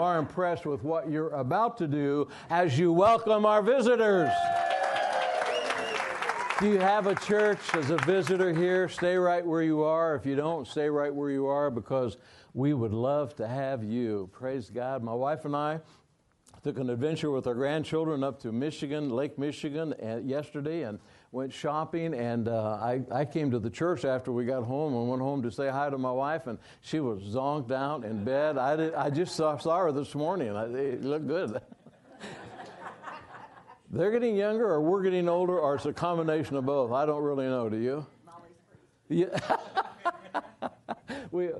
are impressed with what you're about to do as you welcome our visitors. Do you have a church as a visitor here? Stay right where you are. If you don't, stay right where you are because we would love to have you. Praise God. My wife and I took an adventure with our grandchildren up to Michigan, Lake Michigan, uh, yesterday, and went shopping, and uh, I, I came to the church after we got home and went home to say hi to my wife, and she was zonked out in bed. I, did, I just saw, saw her this morning. I, it looked good. They're getting younger, or we're getting older, or it's a combination of both. I don't really know. Do you? Yeah. we,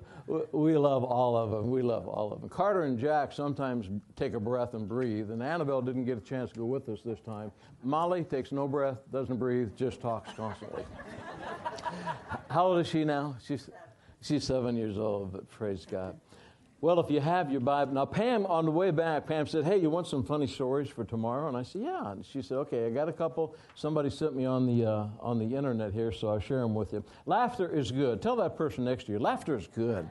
we love all of them. We love all of them. Carter and Jack sometimes take a breath and breathe, and Annabelle didn't get a chance to go with us this time. Molly takes no breath, doesn't breathe, just talks constantly. How old is she now? She's, she's seven years old, but praise God. Well, if you have your Bible. Now, Pam, on the way back, Pam said, Hey, you want some funny stories for tomorrow? And I said, Yeah. And she said, Okay, I got a couple. Somebody sent me on the, uh, on the internet here, so I'll share them with you. Laughter is good. Tell that person next to you, laughter is good.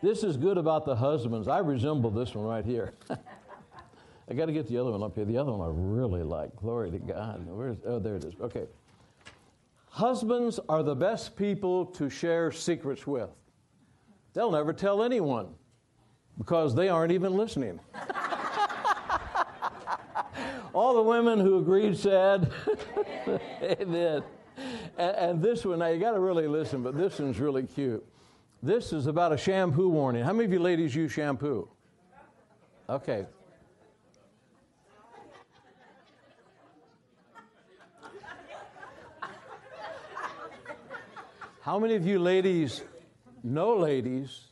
This is good about the husbands. I resemble this one right here. I got to get the other one up here. The other one I really like. Glory to God. Where's, oh, there it is. Okay. Husbands are the best people to share secrets with. They'll never tell anyone because they aren't even listening. All the women who agreed said, Amen. And, and, this one, now you got to really listen, but this one's really cute. This is about a shampoo warning. How many of you ladies use shampoo? Okay. How many of you ladies know ladies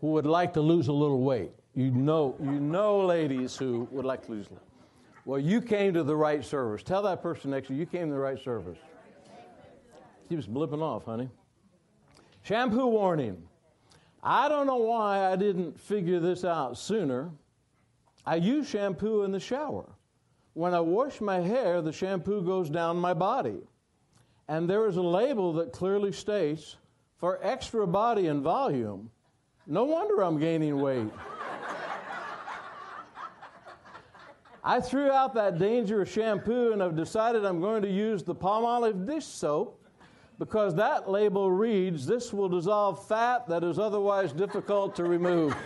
who would like to lose a little weight. You know, you know ladies who would like to lose. Well, you came to the right service. Tell that person next to you, you came to the right service. Keeps blipping off, honey. Shampoo warning. I don't know why I didn't figure this out sooner. I use shampoo in the shower. When I wash my hair, the shampoo goes down my body. And there is a label that clearly states for extra body and volume. No wonder I'm gaining weight. I threw out that dangerous shampoo and I've decided I'm going to use the Palmolive dish soap because that label reads this will dissolve fat that is otherwise difficult to remove.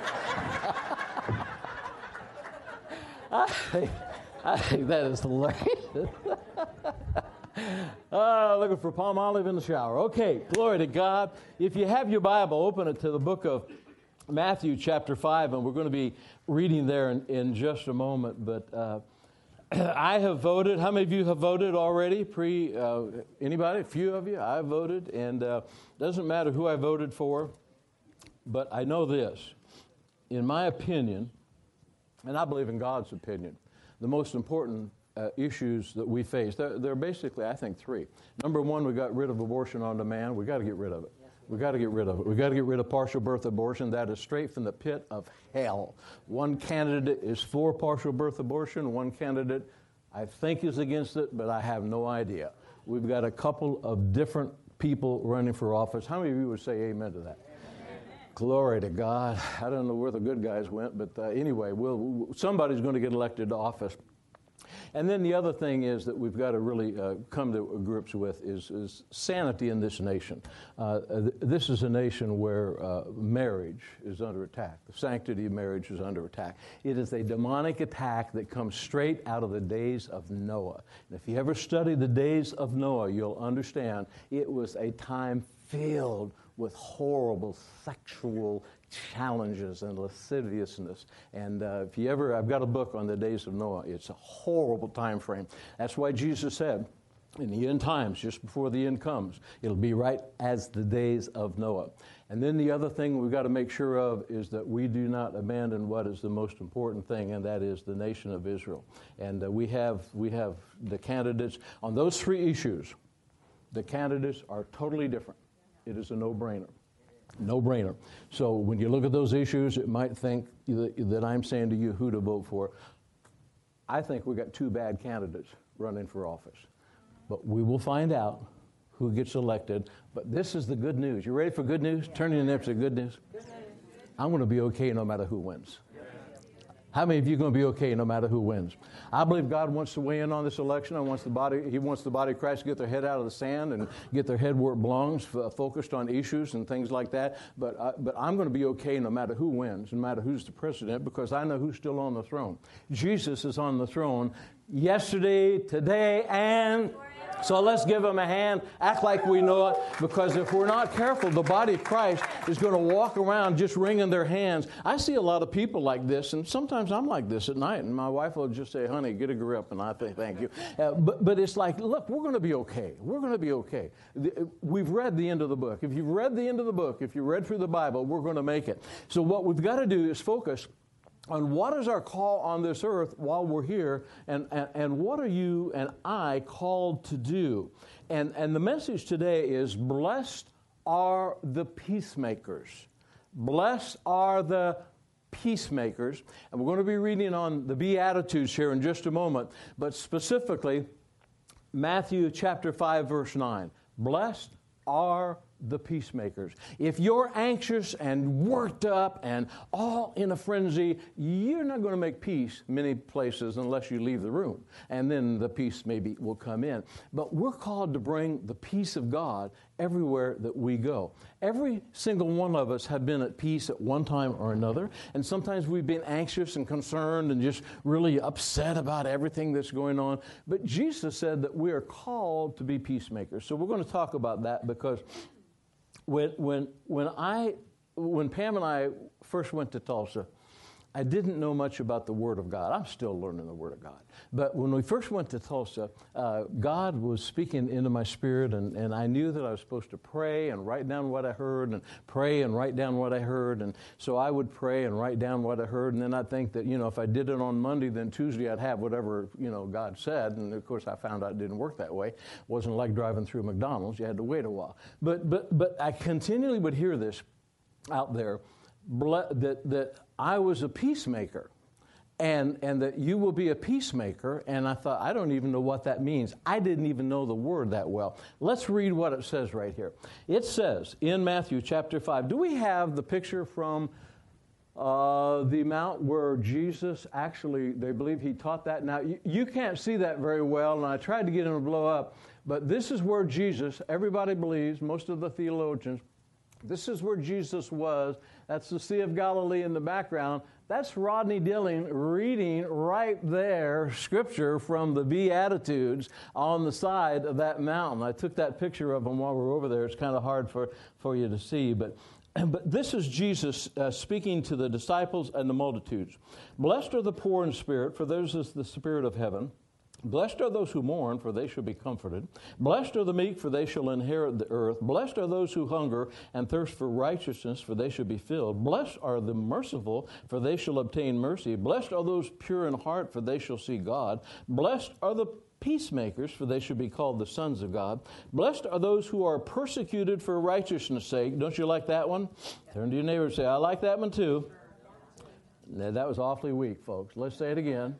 I, I think that is hilarious. Uh, looking for Palmolive in the shower. Okay, glory to God. If you have your Bible, open it to the book of Matthew, chapter 5, and we're going to be reading there in, in just a moment. But uh, I have voted. How many of you have voted already? Pre uh, anybody? A few of you. I voted, and uh, doesn't matter who I voted for, but I know this. In my opinion, and I believe in God's opinion, the most important uh, issues that we face. There, there, are basically, I think, three. Number one, we got rid of abortion on demand. We got to get rid of it. We got to get rid of it. We got to get rid of partial birth abortion. That is straight from the pit of hell. One candidate is for partial birth abortion. One candidate, I think, is against it, but I have no idea. We've got a couple of different people running for office. How many of you would say amen to that? Glory to God. I don't know where the good guys went, but uh, anyway, we'll, somebody's going to get elected to office. And then the other thing is that we've got to really uh, come to grips with is, is sanity in this nation. Uh, th- this is a nation where uh, marriage is under attack. The sanctity of marriage is under attack. It is a demonic attack that comes straight out of the days of Noah. And if you ever study the days of Noah, you'll understand it was a time filled with horrible sexual challenges and lasciviousness. And uh, if you ever, I've got a book on the days of Noah. It's a horrible time frame. That's why Jesus said, in the end times, just before the end comes, it'll be right as the days of Noah. And then the other thing we've got to make sure of is that we do not abandon what is the most important thing, and that is the nation of Israel. And uh, we have we have the candidates on those three issues. The candidates are totally different. It is a no-brainer. No brainer. So when you look at those issues, it might think that I'm saying to you who to vote for. I think we've got two bad candidates running for office. But we will find out who gets elected. But this is the good news. You ready for good news? Turn your lips to good news. I'm going to be okay no matter who wins. How many of you are going to be okay no matter who wins? I believe God wants to weigh in on this election. I wants the body, he wants the body of Christ to get their head out of the sand and get their head where it belongs, f- focused on issues and things like that. But, uh, but I'm going to be okay no matter who wins, no matter who's the president, because I know who's still on the throne. Jesus is on the throne yesterday, today, and so let's give them a hand, act like we know it, because if we're not careful, the body of Christ is going to walk around just wringing their hands. I see a lot of people like this, and sometimes I'm like this at night, and my wife will just say, honey, get a grip, and I say, thank you. Uh, but, but it's like, look, we're going to be okay. We're going to be okay. The, we've read the end of the book. If you've read the end of the book, if you read through the Bible, we're going to make it. So what we've got to do is focus on what is our call on this earth while we're here, and, and, and what are you and I called to do? And, and the message today is blessed are the peacemakers. Blessed are the peacemakers. And we're going to be reading on the Beatitudes here in just a moment, but specifically, Matthew chapter 5, verse 9. Blessed are the peacemakers. If you're anxious and worked up and all in a frenzy, you're not going to make peace many places unless you leave the room. And then the peace maybe will come in. But we're called to bring the peace of God everywhere that we go. Every single one of us have been at peace at one time or another, and sometimes we've been anxious and concerned and just really upset about everything that's going on. But Jesus said that we are called to be peacemakers. So we're going to talk about that because when, when, when, I, when Pam and I first went to Tulsa, I didn't know much about the Word of God. I'm still learning the Word of God. But when we first went to Tulsa, uh, God was speaking into my spirit, and, and I knew that I was supposed to pray and write down what I heard, and pray and write down what I heard. And so I would pray and write down what I heard, and then I'd think that, you know, if I did it on Monday, then Tuesday I'd have whatever, you know, God said. And of course, I found out it didn't work that way. It wasn't like driving through McDonald's, you had to wait a while. But, but, but I continually would hear this out there that, that I was a peacemaker and, and that you will be a peacemaker. And I thought, I don't even know what that means. I didn't even know the word that well. Let's read what it says right here. It says in Matthew chapter 5, do we have the picture from uh, the mount where Jesus actually, they believe he taught that? Now, you, you can't see that very well, and I tried to get him to blow up, but this is where Jesus, everybody believes, most of the theologians, this is where Jesus was. That's the Sea of Galilee in the background. That's Rodney Dilling reading right there scripture from the Beatitudes on the side of that mountain. I took that picture of him while we are over there. It's kind of hard for, for you to see, but but this is Jesus uh, speaking to the disciples and the multitudes. Blessed are the poor in spirit, for theirs is the spirit of heaven. Blessed are those who mourn, for they shall be comforted. Blessed are the meek, for they shall inherit the earth. Blessed are those who hunger and thirst for righteousness, for they shall be filled. Blessed are the merciful, for they shall obtain mercy. Blessed are those pure in heart, for they shall see God. Blessed are the peacemakers, for they shall be called the sons of God. Blessed are those who are persecuted for righteousness' sake. Don't you like that one? Turn to your neighbor and say, I like that one too. that was awfully weak, folks. Let's say it again.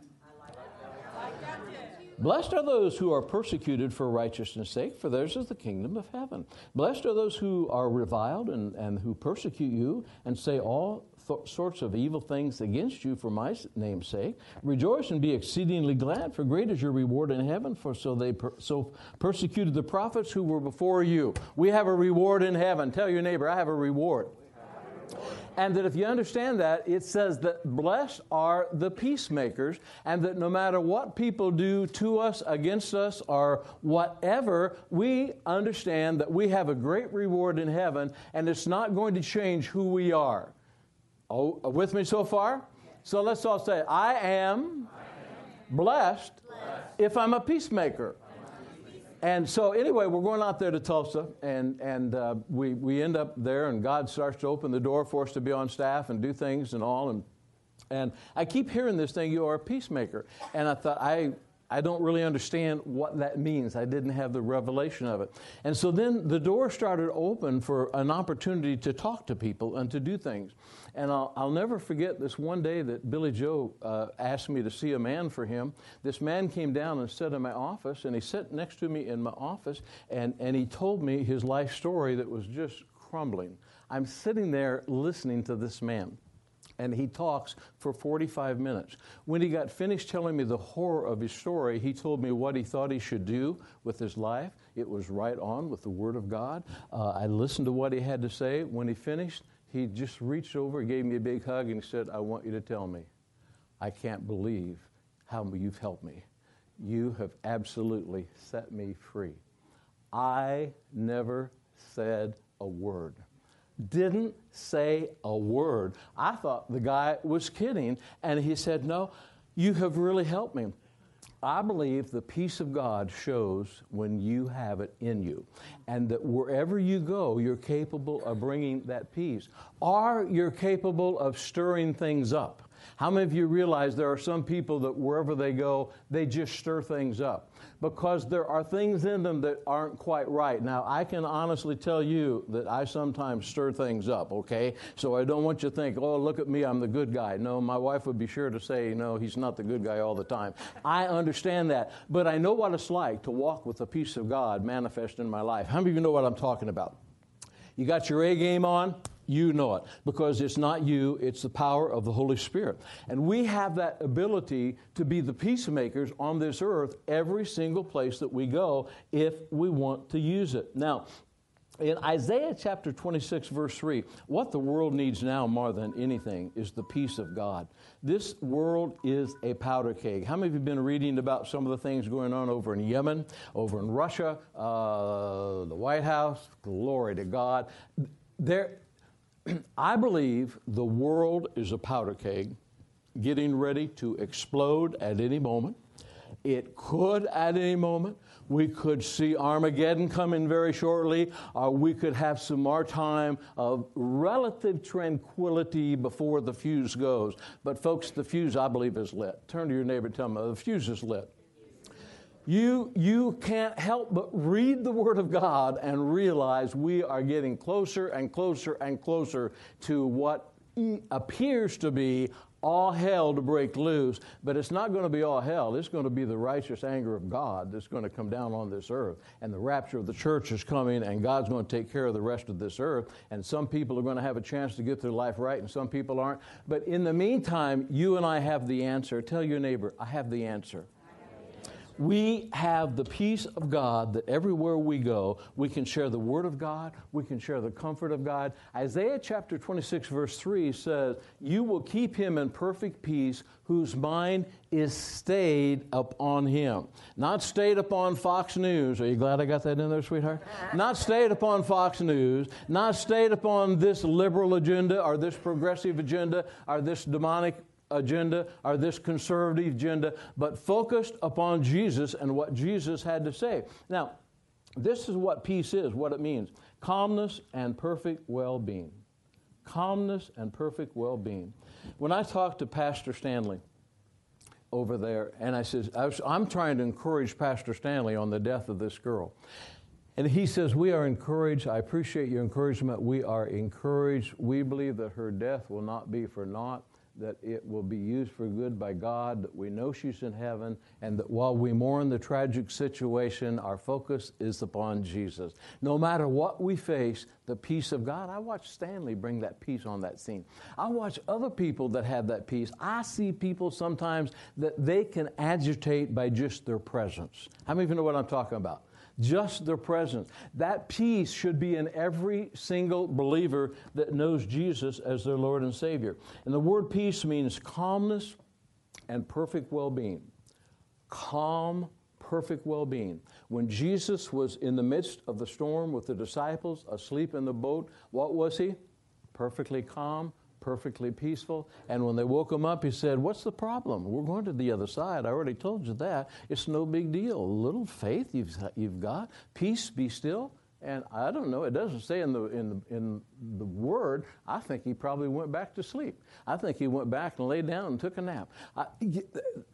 Blessed are those who are persecuted for righteousness' sake, for theirs is the kingdom of heaven. Blessed are those who are reviled and, and who persecute you and say all th- sorts of evil things against you for my name's sake. Rejoice and be exceedingly glad, for great is your reward in heaven. For so they per- so persecuted the prophets who were before you. We have a reward in heaven. Tell your neighbor, I have a reward. And that if you understand that, it says that blessed are the peacemakers, and that no matter what people do to us, against us, or whatever, we understand that we have a great reward in heaven, and it's not going to change who we are. Oh, with me so far? So let's all say, I am, I am blessed, blessed, if I'm a peacemaker. And so, anyway, we're going out there to Tulsa, and, and uh, we, we end up there, and God starts to open the door for us to be on staff and do things and all. And, and I keep hearing this thing, you are a peacemaker. And I thought, I, I don't really understand what that means. I didn't have the revelation of it. And so then the door started open for an opportunity to talk to people and to do things. And I'll, I'll never forget this one day that Billy Joe uh, asked me to see a man for him. This man came down and sat in my office, and he sat next to me in my office, and, and he told me his life story that was just crumbling. I'm sitting there listening to this man and he talks for 45 minutes. When he got finished telling me the horror of his story, he told me what he thought he should do with his life. It was right on with the Word of God. Uh, I listened to what he had to say. When he finished, he just reached over, gave me a big hug, and he said, I want you to tell me. I can't believe how you've helped me. You have absolutely set me free. I never said a word didn't say a word. I thought the guy was kidding, and he said, No, you have really helped me. I believe the peace of God shows when you have it in you, and that wherever you go, you're capable of bringing that peace, or you're capable of stirring things up. How many of you realize there are some people that wherever they go, they just stir things up? Because there are things in them that aren't quite right. Now, I can honestly tell you that I sometimes stir things up, okay? So I don't want you to think, oh, look at me, I'm the good guy. No, my wife would be sure to say, no, he's not the good guy all the time. I understand that. But I know what it's like to walk with the peace of God manifest in my life. How many of you know what I'm talking about? You got your A game on? You know it because it's not you, it's the power of the Holy Spirit. And we have that ability to be the peacemakers on this earth every single place that we go if we want to use it. Now, in Isaiah chapter 26, verse 3, what the world needs now more than anything is the peace of God. This world is a powder keg. How many of you have been reading about some of the things going on over in Yemen, over in Russia, uh, the White House? Glory to God. There, I believe the world is a powder keg getting ready to explode at any moment. It could at any moment. We could see Armageddon coming very shortly, or we could have some more time of relative tranquility before the fuse goes. But, folks, the fuse, I believe, is lit. Turn to your neighbor tell them the fuse is lit you, you can't help but read the Word of God and realize we are getting closer and closer and closer to what appears to be all hell to break loose, but it's not going to be all hell. It's going to be the righteous anger of God that's going to come down on this earth. And the rapture of the church is coming, and God's going to take care of the rest of this earth. And some people are going to have a chance to get their life right, and some people aren't. But in the meantime, you and I have the answer. Tell your neighbor, I have the answer we have the peace of God that everywhere we go, we can share the Word of God, we can share the comfort of God. Isaiah chapter 26, verse 3 says, You will keep him in perfect peace whose mind is stayed upon him. Not stayed upon Fox News. Are you glad I got that in there, sweetheart? Not stayed upon Fox News, not stayed upon this liberal agenda or this progressive agenda or this demonic agenda or this conservative agenda, but focused upon Jesus and what Jesus had to say. Now, this is what peace is, what it means calmness and perfect well being. Calmness and perfect well being. When I talked to Pastor Stanley over there, and I said, I'm trying to encourage Pastor Stanley on the death of this girl. And he says, We are encouraged. I appreciate your encouragement. We are encouraged. We believe that her death will not be for naught that it will be used for good by God, that we know she's in heaven, and that while we mourn the tragic situation, our focus is upon Jesus. No matter what we face, the peace of God. I watch Stanley bring that peace on that scene. I watch other people that have that peace. I see people sometimes that they can agitate by just their presence. How many of you know what I'm talking about? Just their presence. That peace should be in every single believer that knows Jesus as their Lord and Savior. And the word peace means calmness and perfect well being. Calm, perfect well being. When Jesus was in the midst of the storm with the disciples, asleep in the boat, what was he? Perfectly calm, perfectly peaceful. And when they woke him up, he said, What's the problem? We're going to the other side. I already told you that. It's no big deal. A little faith you've, you've got. Peace, be still. And I don't know, it doesn't say in the, in, the, in the word. I think he probably went back to sleep. I think he went back and laid down and took a nap. I,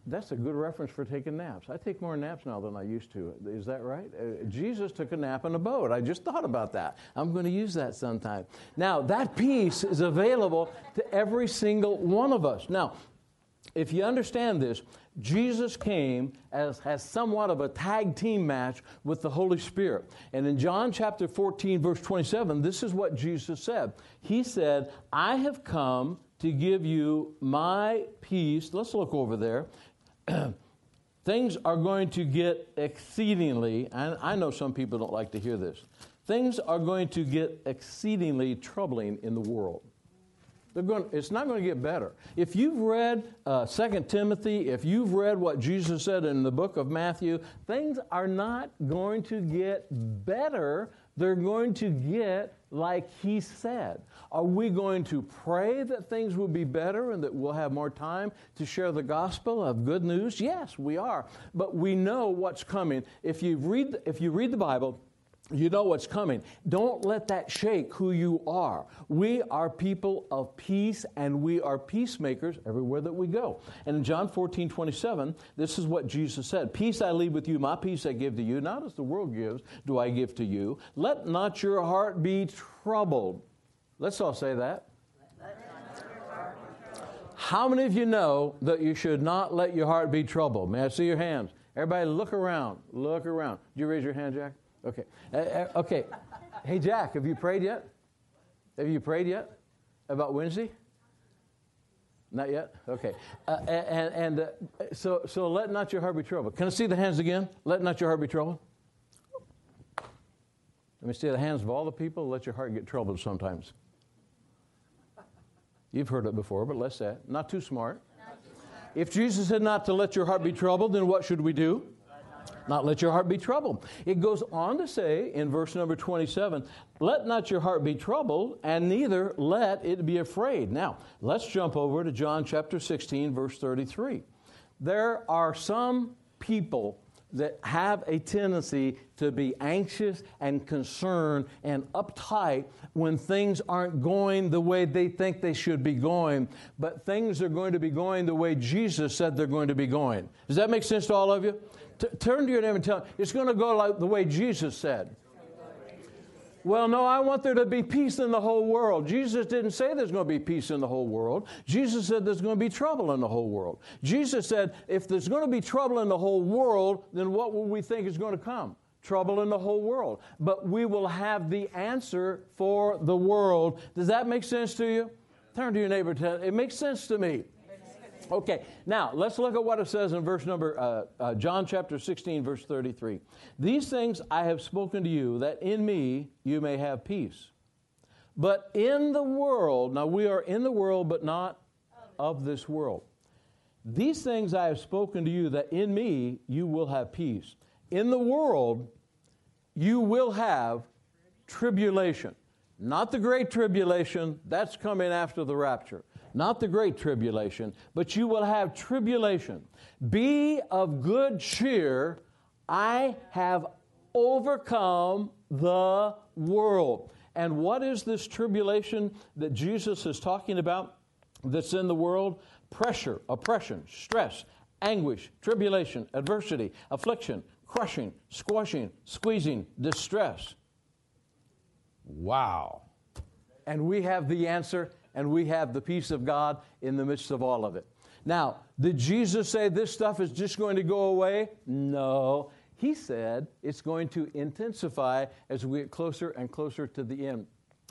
that's a good reference for taking naps. I take more naps now than I used to. Is that right? Uh, Jesus took a nap in a boat. I just thought about that. I'm going to use that sometime. Now, that peace is available to every single one of us. Now, if you understand this, Jesus came as, as somewhat of a tag team match with the Holy Spirit. And in John chapter 14, verse 27, this is what Jesus said. He said, I have come to give you my peace. Let's look over there. Things are going to get exceedingly, and I know some people don't like to hear this, things are going to get exceedingly troubling in the world. Going, it's not going to get better. If you've read uh, 2 Timothy, if you've read what Jesus said in the book of Matthew, things are not going to get better. They're going to get like he said. Are we going to pray that things will be better and that we'll have more time to share the gospel of good news? Yes, we are. But we know what's coming. If you read, if you read the Bible, you know what's coming. Don't let that shake who you are. We are people of peace and we are peacemakers everywhere that we go. And in John 14, 27, this is what Jesus said Peace I leave with you, my peace I give to you. Not as the world gives, do I give to you. Let not your heart be troubled. Let's all say that. How many of you know that you should not let your heart be troubled? May I see your hands? Everybody, look around. Look around. Did you raise your hand, Jack? Okay. Uh, uh, okay. Hey, Jack, have you prayed yet? Have you prayed yet about Wednesday? Not yet? Okay. Uh, and and uh, so, so let not your heart be troubled. Can I see the hands again? Let not your heart be troubled. Let me see the hands of all the people. Let your heart get troubled sometimes. You've heard it before, but let's say it. Not too smart. If Jesus said not to let your heart be troubled, then what should we do? Not let your heart be troubled. It goes on to say in verse number 27 let not your heart be troubled, and neither let it be afraid. Now, let's jump over to John chapter 16, verse 33. There are some people that have a tendency to be anxious and concerned and uptight when things aren't going the way they think they should be going, but things are going to be going the way Jesus said they're going to be going. Does that make sense to all of you? T- turn to your neighbor and tell them, it's going to go like the way Jesus said. Well, no, I want there to be peace in the whole world. Jesus didn't say there's going to be peace in the whole world. Jesus said there's going to be trouble in the whole world. Jesus said if there's going to be trouble in the whole world, then what will we think is going to come? Trouble in the whole world. But we will have the answer for the world. Does that make sense to you? Turn to your neighbor. Tell, it makes sense to me. Okay, now let's look at what it says in verse number, uh, uh, John chapter 16, verse 33. These things I have spoken to you, that in me you may have peace. But in the world, now we are in the world, but not of this world. These things I have spoken to you, that in me you will have peace. In the world, you will have tribulation. Not the great tribulation, that's coming after the rapture not the great tribulation, but you will have tribulation. Be of good cheer. I have overcome the world. And what is this tribulation that Jesus is talking about that's in the world? Pressure, oppression, stress, anguish, tribulation, adversity, affliction, crushing, squashing, squeezing, distress. Wow. And we have the answer and we have the peace of God in the midst of all of it. Now, did Jesus say this stuff is just going to go away? No. He said it's going to intensify as we get closer and closer to the end.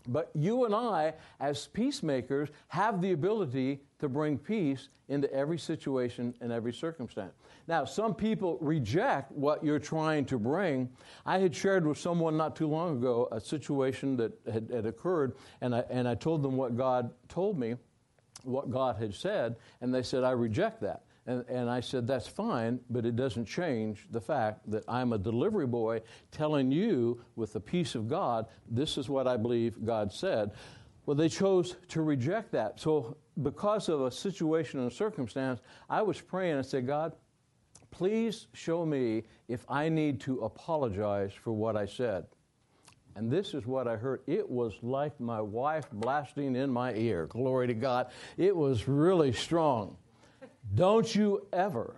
But you and I, as peacemakers, have the ability to bring peace into every situation and every circumstance. Now, some people reject what you're trying to bring. I had shared with someone not too long ago a situation that had, had occurred, and I, and I told them what God told me, what God had said, and they said, I reject that. And, and, I said, that's fine, but it doesn't change the fact that I'm a delivery boy telling you, with the peace of God, this is what I believe God said. Well, they chose to reject that. So, because of a situation and a circumstance, I was praying and said, God, please show me if I need to apologize for what I said. And this is what I heard. It was like my wife blasting in my ear. Glory to God. It was really strong. Don't you ever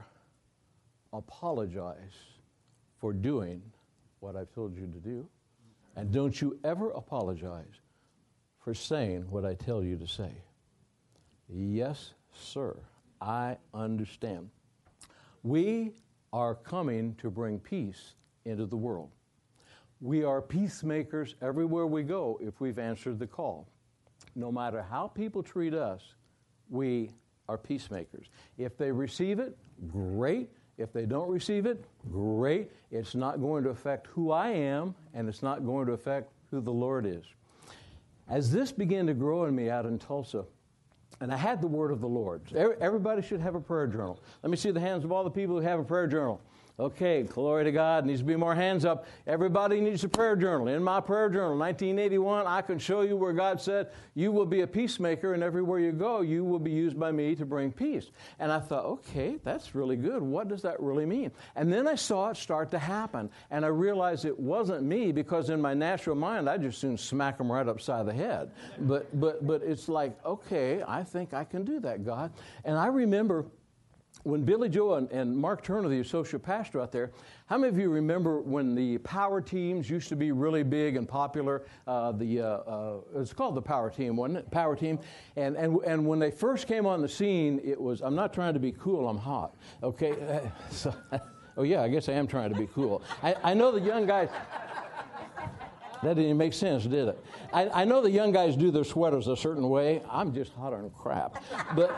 apologize for doing what I've told you to do. And don't you ever apologize for saying what I tell you to say. Yes, sir. I understand. We are coming to bring peace into the world. We are peacemakers everywhere we go if we've answered the call. No matter how people treat us, we are peacemakers. If they receive it, great. If they don't receive it, great. It's not going to affect who I am, and it's not going to affect who the Lord is. As this began to grow in me out in Tulsa, and I had the word of the Lord. Everybody should have a prayer journal. Let me see the hands of all the people who have a prayer journal. Okay, glory to God. Needs to be more hands up. Everybody needs a prayer journal. In my prayer journal, 1981, I can show you where God said, You will be a peacemaker, and everywhere you go, you will be used by me to bring peace. And I thought, okay, that's really good. What does that really mean? And then I saw it start to happen. And I realized it wasn't me because in my natural mind, I just soon smack them right upside the head. But, but, but it's like, okay, I think I can do that, God. And I remember when Billy Joe and, and, Mark Turner, the associate pastor out there, how many of you remember when the power teams used to be really big and popular? Uh, the uh, uh, it's called the power team, wasn't it? Power team. And, and, and when they first came on the scene, it was, I'm not trying to be cool, I'm hot. Okay? so, oh, yeah, I guess I am trying to be cool. I, I know the young guys. That didn't make sense, did it? I, I know the young guys do their sweaters a certain way. I'm just hotter than crap. But.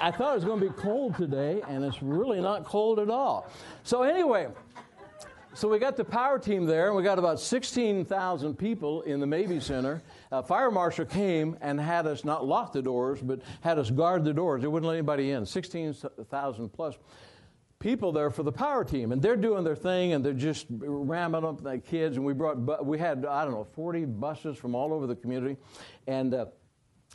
I thought it was going to be cold today, and it's really not cold at all. So, anyway, so we got the power team there, and we got about 16,000 people in the Mabee Center. A fire marshal came and had us not lock the doors, but had us guard the doors. They wouldn't let anybody in. 16,000 plus people there for the power team, and they're doing their thing, and they're just ramming up the kids. And we brought, we had I don't know, 40 buses from all over the community, and. Uh,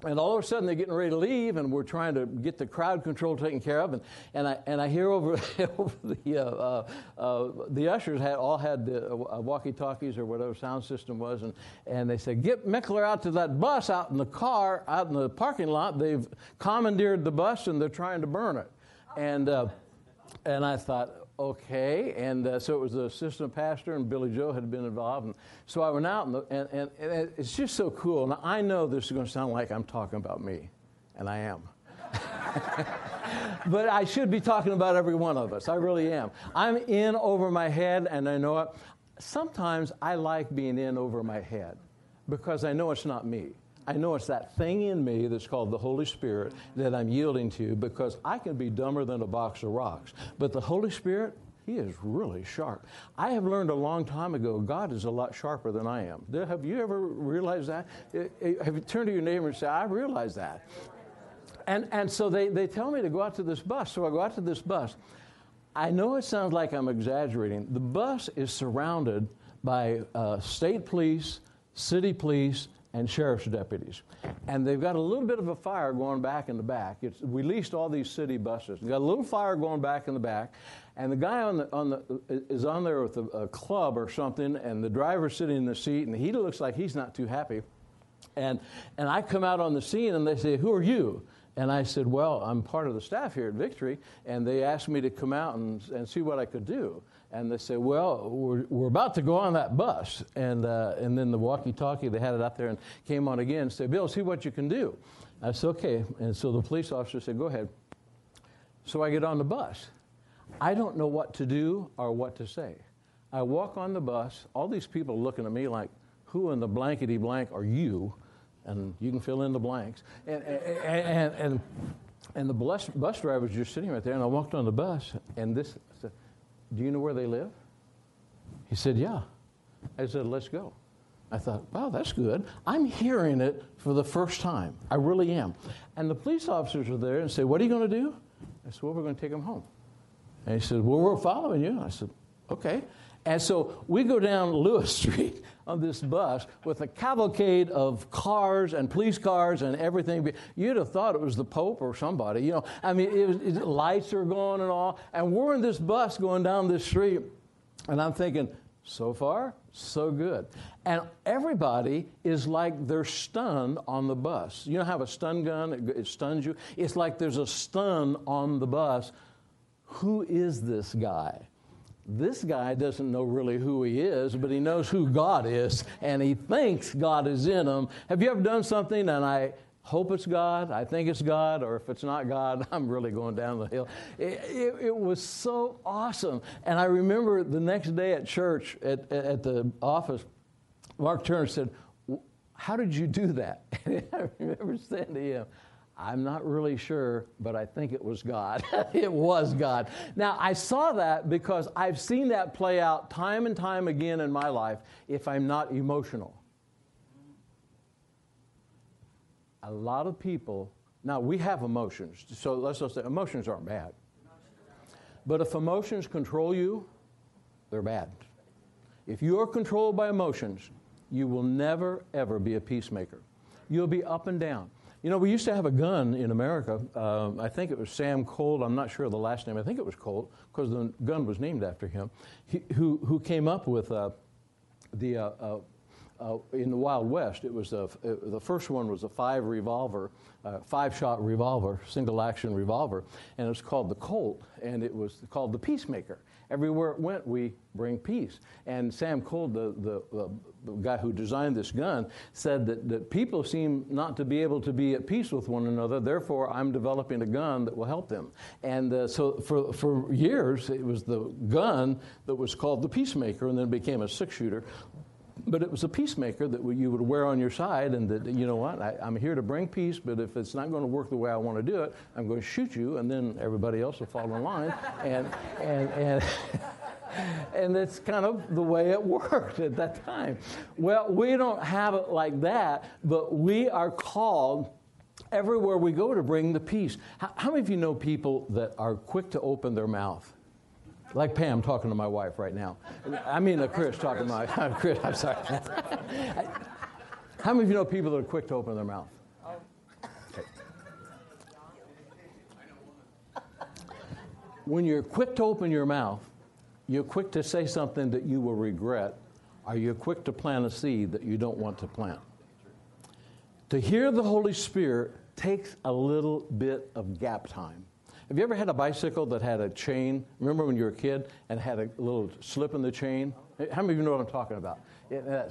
and all of a sudden they're getting ready to leave, and we're trying to get the crowd control taken care of. And, and, I, and I hear over, over the, uh, uh, uh, the ushers had, all had the uh, walkie talkies or whatever sound system was, and, and they said, Get Meckler out to that bus out in the car, out in the parking lot. They've commandeered the bus and they're trying to burn it. And, uh, and I thought, okay. And uh, so it was the assistant pastor, and Billy Joe had been involved. And so I went out, and, the, and, and, and it's just so cool. Now, I know this is going to sound like I'm talking about me, and I am. but I should be talking about every one of us. I really am. I'm in over my head, and I know it. Sometimes I like being in over my head because I know it's not me. I know it's that thing in me that's called the Holy Spirit that I'm yielding to because I can be dumber than a box of rocks. But the Holy Spirit, he is really sharp. I have learned a long time ago God is a lot sharper than I am. Have you ever realized that? Eh, eh, have you turned to your neighbor and said, I realize that? And, and so they, they tell me to go out to this bus. So I go out to this bus. I know it sounds like I'm exaggerating. The bus is surrounded by uh, state police, city police, and sheriff's deputies. And they've got a little bit of a fire going back in the back. It's, we leased all these city buses. They've got a little fire going back in the back. And the guy on the, on the, is on there with a, a club or something, and the driver's sitting in the seat, and he looks like he's not too happy. And, and I come out on the scene, and they say, Who are you? And I said, Well, I'm part of the staff here at Victory, and they asked me to come out and, and see what I could do and they said, "Well, we're, we're about to go on that bus," and uh, and then the walkie-talkie they had it out there and came on again and said, "Bill, see what you can do." I said, "Okay," and so the police officer said, "Go ahead." So I get on the bus. I don't know what to do or what to say. I walk on the bus. All these people looking at me like, "Who in the blankety blank are you?" And you can fill in the blanks. And and and, and, and the bus, bus driver was just sitting right there. And I walked on the bus, and this do you know where they live? He said, Yeah. I said, Let's go. I thought, wow, that's good. I'm hearing it for the first time. I really am. And the police officers are there and said, What are you going to do? I said, Well, we're going to take him home. And he said, Well, we're following you. I said, Okay. And so we go down Lewis Street on this bus with a cavalcade of cars and police cars and everything. You'd have thought it was the Pope or somebody. You know, I mean, it was, it, lights are going and all. And we're in this bus going down this street. And I'm thinking, so far, so good. And everybody is like they're stunned on the bus. You know how a stun gun, it, it stuns you? It's like there's a stun on the bus. Who is this guy? This guy doesn't know really who he is, but he knows who God is, and he thinks God is in him. Have you ever done something and I hope it's God. I think it's God. Or if it's not God, I'm really going down the hill. It, it, it was so awesome. And I remember the next day at church, at, at the office, Mark Turner said, How did you do that? And I remember saying to him, I'm not really sure, but I think it was God. it was God. Now, I saw that because I've seen that play out time and time again in my life if I'm not emotional. A lot of people, now we have emotions, so let's just say emotions aren't bad. But if emotions control you, they're bad. If you are controlled by emotions, you will never, ever be a peacemaker. You'll be up and down. You know, we used to have a gun in America. Um, I think it was Sam Colt. I'm not sure of the last name. I think it was Colt because the gun was named after him. He, who who came up with uh, the uh, uh, uh in the Wild West. It was the the first one was a five revolver, uh, five shot revolver, single action revolver, and it was called the Colt, and it was called the Peacemaker. Everywhere it went, we bring peace. And Sam Colt, the, the, the, the, guy who designed this gun, said that, that people seem not to be able to be at peace with one another. Therefore, I'm developing a gun that will help them. And uh, so for, for years, it was the gun that was called the Peacemaker and then became a six shooter but it was a peacemaker that you would wear on your side, and that, you know what, I, am here to bring peace, but if it's not going to work the way I want to do it, I'm going to shoot you, and then everybody else will fall in line. and, and, and, and that's kind of the way it worked at that time. Well, we don't have it like that, but we are called everywhere we go to bring the peace. How, how many of you know people that are quick to open their mouth? Like Pam talking to my wife right now. I mean, uh, Chris talking to my Chris. I'm sorry. How many of you know people that are quick to open their mouth? Okay. When you're quick to open your mouth, you're quick to say something that you will regret. Are you quick to plant a seed that you don't want to plant? To hear the Holy Spirit takes a little bit of gap time. Have you ever had a bicycle that had a chain? Remember when you were a kid and had a little slip in the chain? How many of you know what I'm talking about?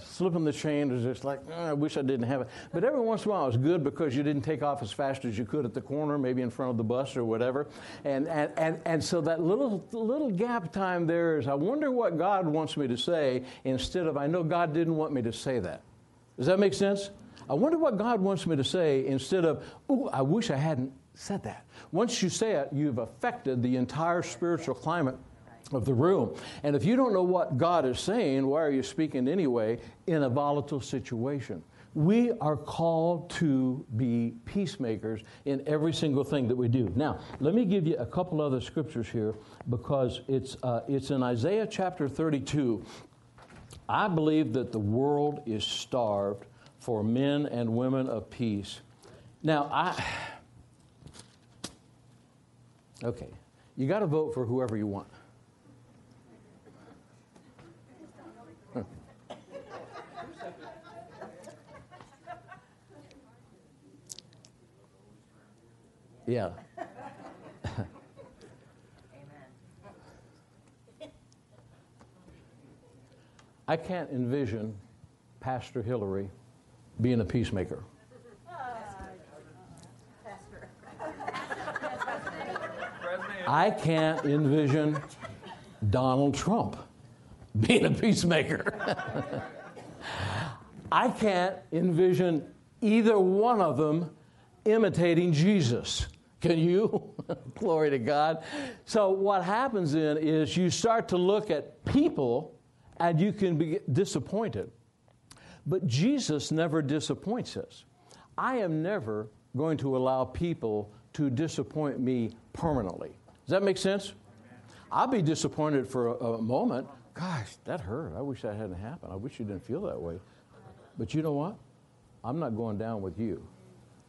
Slip in the chain is just like, oh, I wish I didn't have it. But every once in a while it was good because you didn't take off as fast as you could at the corner, maybe in front of the bus or whatever. And, and, and, and so that little, little gap time there is, I wonder what God wants me to say instead of, I know God didn't want me to say that. Does that make sense? I wonder what God wants me to say instead of, oh, I wish I hadn't said that. Once you say it, you've affected the entire spiritual climate of the room. And if you don't know what God is saying, why are you speaking anyway in a volatile situation? We are called to be peacemakers in every single thing that we do. Now, let me give you a couple other scriptures here because it's, uh, it's in Isaiah chapter 32. I believe that the world is starved for men and women of peace. Now, I. Okay. You got to vote for whoever you want. Yeah. I can't envision Pastor Hillary being a peacemaker. I can't envision Donald Trump being a peacemaker. I can't envision either one of them imitating Jesus. Can you? Glory to God. So, what happens then is you start to look at people and you can be disappointed. But Jesus never disappoints us. I am never going to allow people to disappoint me permanently. Does that make sense? I'll be disappointed for a, a moment. Gosh, that hurt. I wish that hadn't happened. I wish you didn't feel that way. But you know what? I'm not going down with you.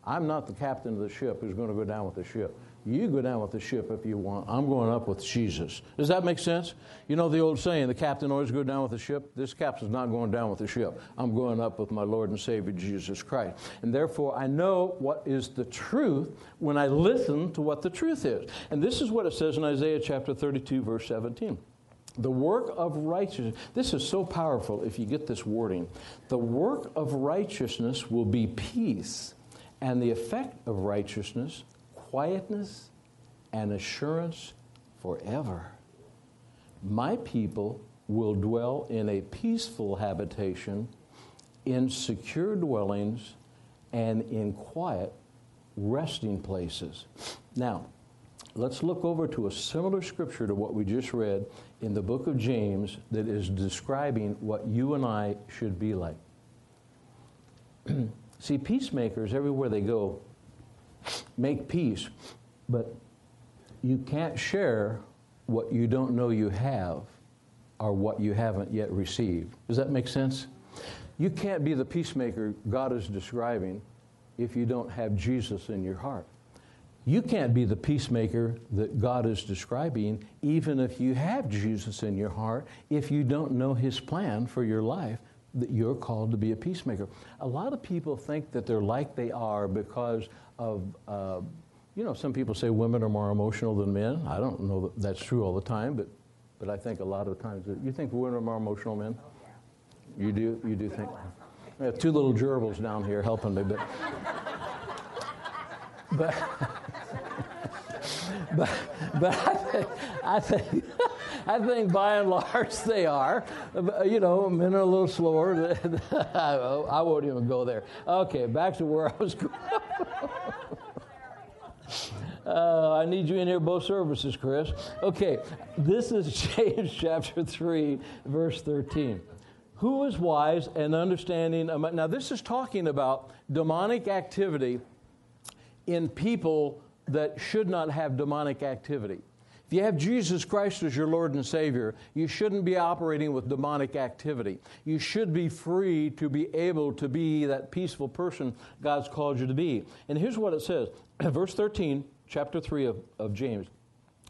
I'm not the captain of the ship who's going to go down with the ship. You go down with the ship if you want. I'm going up with Jesus. Does that make sense? You know the old saying, the captain always go down with the ship? This captain's not going down with the ship. I'm going up with my Lord and Savior Jesus Christ. And therefore, I know what is the truth when I listen to what the truth is. And this is what it says in Isaiah chapter 32, verse 17. The work of righteousness, this is so powerful if you get this wording. The work of righteousness will be peace and the effect of righteousness, quietness and assurance forever. My people will dwell in a peaceful habitation, in secure dwellings, and in quiet resting places. Now, let's look over to a similar scripture to what we just read in the book of James that is describing what you and I should be like. See, peacemakers, everywhere they go, make peace, but you can't share what you don't know you have or what you haven't yet received. Does that make sense? You can't be the peacemaker God is describing if you don't have Jesus in your heart. You can't be the peacemaker that God is describing even if you have Jesus in your heart, if you don't know His plan for your life, that you're called to be a peacemaker. A lot of people think that they're like they are because of, uh, you know, some people say women are more emotional than men. I don't know that that's true all the time, but, but I think a lot of the times, you think women are more emotional than men? You do, you do think? I have two little gerbils down here helping me, but, but, but, but I think, I think, I think by and large they are. You know, men are a little slower. I won't even go there. Okay, back to where I was going. Uh, I need you in here both services, Chris. Okay, this is James chapter 3, verse 13. Who is wise and understanding? Now, this is talking about demonic activity in people that should not have demonic activity. If you have Jesus Christ as your Lord and Savior, you shouldn't be operating with demonic activity. You should be free to be able to be that peaceful person God's called you to be. And here's what it says verse 13 chapter 3 of, of James.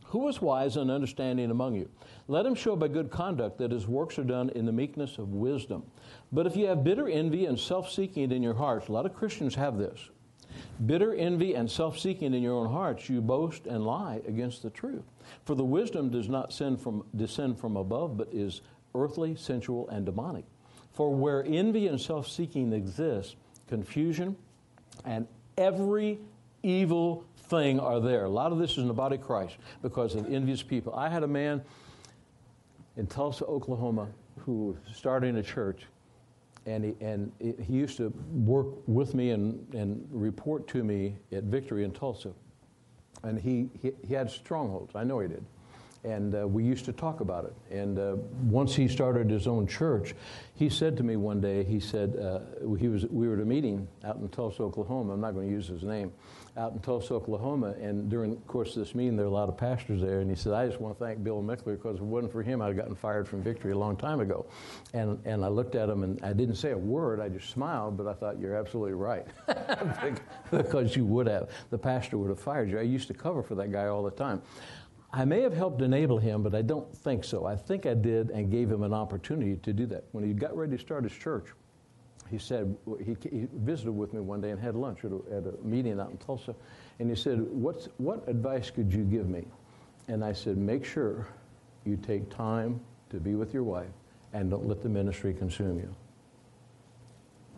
Who is wise and understanding among you? Let him show by good conduct that his works are done in the meekness of wisdom. But if you have bitter envy and self seeking in your hearts, a lot of Christians have this bitter envy and self seeking in your own hearts, you boast and lie against the truth. For the wisdom does not from, descend from above, but is earthly, sensual, and demonic. For where envy and self seeking exist, confusion and every evil thing are there. A lot of this is in the body of Christ because of envious people. I had a man in Tulsa, Oklahoma, who was starting a church, and he, and he used to work with me and, and report to me at Victory in Tulsa. And he, he, he had strongholds. I know he did and uh, we used to talk about it. And uh, once he started his own church, he said to me one day, he said, uh, he was, we were at a meeting out in Tulsa, Oklahoma. I'm not going to use his name, out in Tulsa, Oklahoma. And during the course of this meeting, there were a lot of pastors there. And he said, I just want to thank Bill Mickler because if it wasn't for him, I'd gotten fired from Victory a long time ago. And, and I looked at him and I didn't say a word. I just smiled, but I thought, you're absolutely right. because you would have. The pastor would have fired you. I used to cover for that guy all the time. I may have helped enable him, but I don't think so. I think I did and gave him an opportunity to do that. When he got ready to start his church, he said, he, he visited with me one day and had lunch at a, at a, meeting out in Tulsa. And he said, What's, What advice could you give me? And I said, Make sure you take time to be with your wife and don't let the ministry consume you.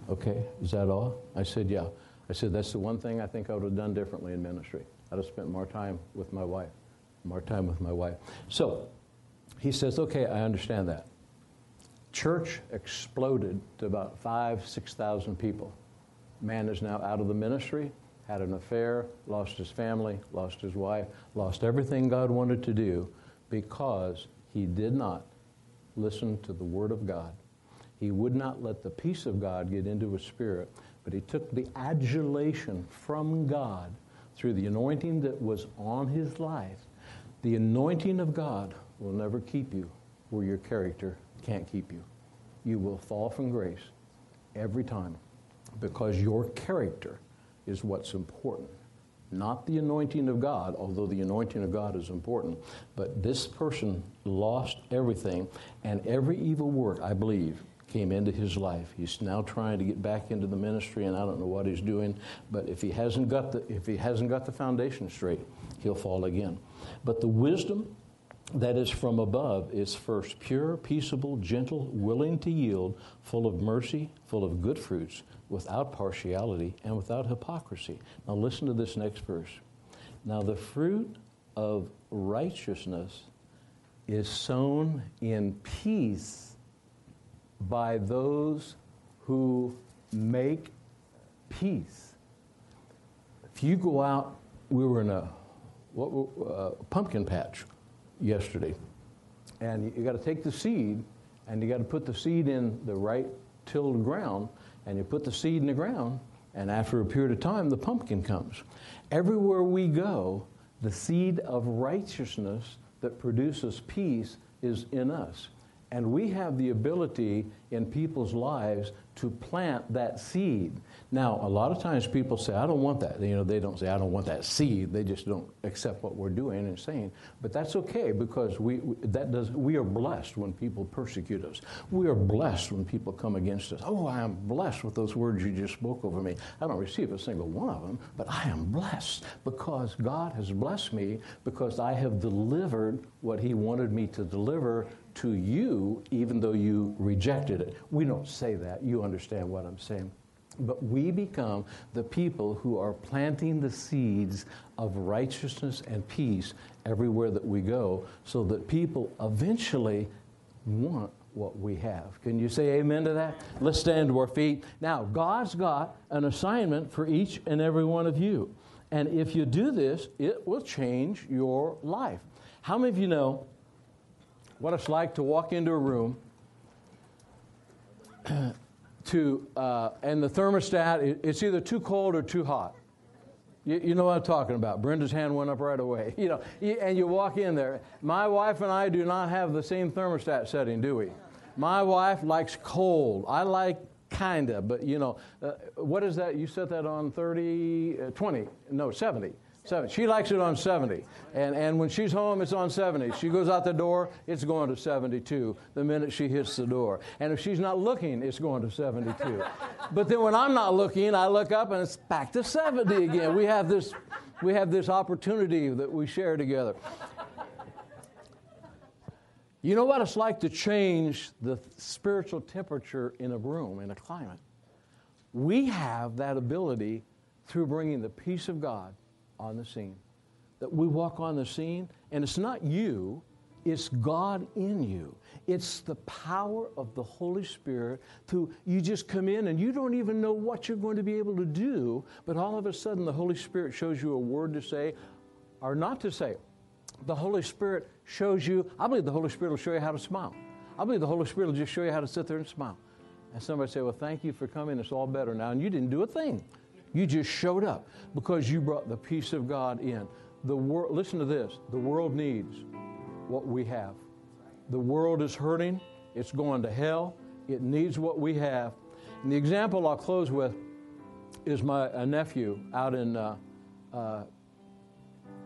Okay, is that all? I said, Yeah. I said, That's the one thing I think I would have done differently in ministry. I'd have spent more time with my wife more time with my wife. So he says, okay, I understand that. Church exploded to about five, 6,000 people. Man is now out of the ministry, had an affair, lost his family, lost his wife, lost everything God wanted to do because he did not listen to the Word of God. He would not let the peace of God get into his spirit, but he took the adulation from God through the anointing that was on his life the anointing of God will never keep you where your character can't keep you. You will fall from grace every time because your character is what's important. Not the anointing of God, although the anointing of God is important. But this person lost everything, and every evil work, I believe, came into his life. He's now trying to get back into the ministry, and I don't know what he's doing. But if he hasn't got the if he hasn't got the foundation straight, he'll fall again. But the wisdom that is from above is first pure, peaceable, gentle, willing to yield, full of mercy, full of good fruits, without partiality and without hypocrisy. Now listen to this next verse. Now the fruit of righteousness is sown in peace by those who make peace. If you go out, we were in a what, uh, pumpkin patch yesterday, and you, you got to take the seed and you got to put the seed in the right tilled ground, and you put the seed in the ground, and after a period of time, the pumpkin comes. Everywhere we go, the seed of righteousness that produces peace is in us. And we have the ability in people's lives to plant that seed. Now, a lot of times people say, I don't want that. You know, they don't say, I don't want that seed. They just don't accept what we're doing and saying. But that's okay because we, that does, we are blessed when people persecute us. We are blessed when people come against us. Oh, I am blessed with those words you just spoke over me. I don't receive a single one of them, but I am blessed because God has blessed me because I have delivered what He wanted me to deliver to you, even though you rejected it. We don't say that. You understand what I'm saying. But we become the people who are planting the seeds of righteousness and peace everywhere that we go so that people eventually want what we have. Can you say amen to that? Let's stand to our feet. Now, God's got an assignment for each and every one of you. And if you do this, it will change your life. How many of you know what it's like to walk into a room to, uh, and the thermostat, it's either too cold or too hot. You, you, know what I'm talking about. Brenda's hand went up right away. You know, and you walk in there. My wife and I do not have the same thermostat setting, do we? My wife likes cold. I like kinda, but you know, uh, what is that? You set that on 30, uh, 20, no, 70. 70. She likes it on 70. And, and when she's home, it's on 70. She goes out the door, it's going to 72 the minute she hits the door. And if she's not looking, it's going to 72. but then when I'm not looking, I look up and it's back to 70 again. We have this, we have this opportunity that we share together. You know what it's like to change the spiritual temperature in a room, in a climate? We have that ability through bringing the peace of God on the scene. That we walk on the scene, and it's not you, it's God in you. It's the power of the Holy Spirit to you just come in and you don't even know what you're going to be able to do, but all of a sudden the Holy Spirit shows you a word to say or not to say. The Holy Spirit shows you, I believe the Holy Spirit will show you how to smile. I believe the Holy Spirit will just show you how to sit there and smile. And somebody say, Well, thank you for coming. It's all better now. And you didn't do a thing. You just showed up because you brought the peace of God in. The world, listen to this the world needs what we have. The world is hurting, it's going to hell, it needs what we have. And the example I'll close with is my nephew out in uh, uh,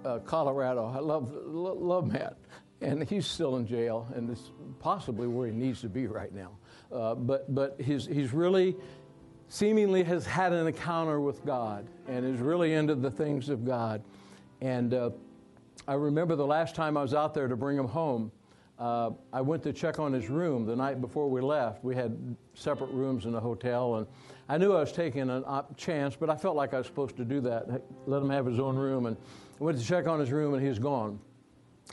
uh, Colorado. I love, love Matt. And he's still in jail, and it's possibly where he needs to be right now. Uh, but but he's, he's really seemingly has had an encounter with God and is really into the things of God. And uh, I remember the last time I was out there to bring him home, uh, I went to check on his room the night before we left. We had separate rooms in the hotel, and I knew I was taking a chance, but I felt like I was supposed to do that, let him have his own room. And I went to check on his room, and he was gone.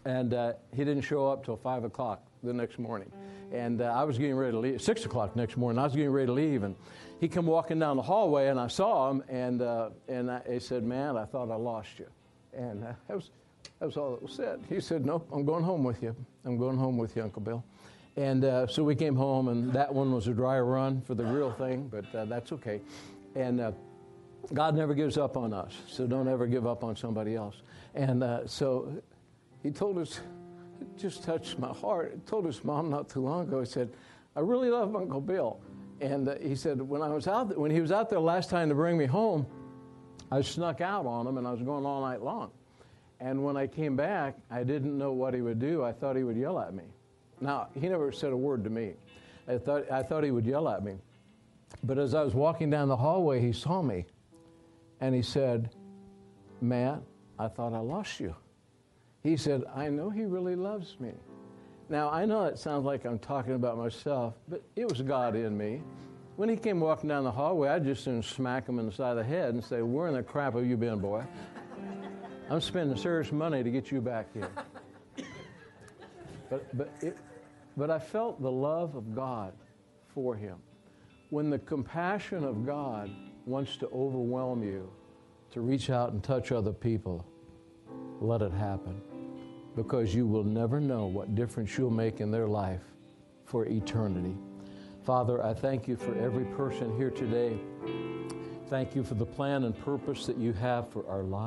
And uh, he didn't show up till 5 o'clock the next morning. And uh, I was getting ready to leave, 6 o'clock next morning, I was getting ready to leave. And he come walking down the hallway, and I saw him, and, uh, and I, he said, man, I thought I lost you. And uh, that, was, that was all that was said. He said, no, I'm going home with you. I'm going home with you, Uncle Bill. And uh, so we came home, and that one was a dry run for the real thing, but uh, that's okay. And uh, God never gives up on us, so don't ever give up on somebody else. And uh, so he told us, it just touched my heart. He told his mom not too long ago, he said, I really love Uncle Bill. And uh, he said, when I was out, there, when he was out there last time to bring me home, I snuck out on him and I was going all night long. And when I came back, I didn't know what he would do. I thought he would yell at me. Now, he never said a word to me. I thought, I thought he would yell at me. But as I was walking down the hallway, he saw me and he said, Matt, I thought I lost you. He said, I know he really loves me. Now, I know it sounds like I'm talking about myself, but it was God in me. When he came walking down the hallway, I'd just soon smack him in the side of the head and say, Where in the crap have you been, boy? I'm spending serious money to get you back here. But, but, it, but I felt the love of God for him. When the compassion of God wants to overwhelm you to reach out and touch other people, let it happen because you will never know what difference you'll make in their life for eternity. Father, I thank you for every person here today. Thank you for the plan and purpose that you have for our lives.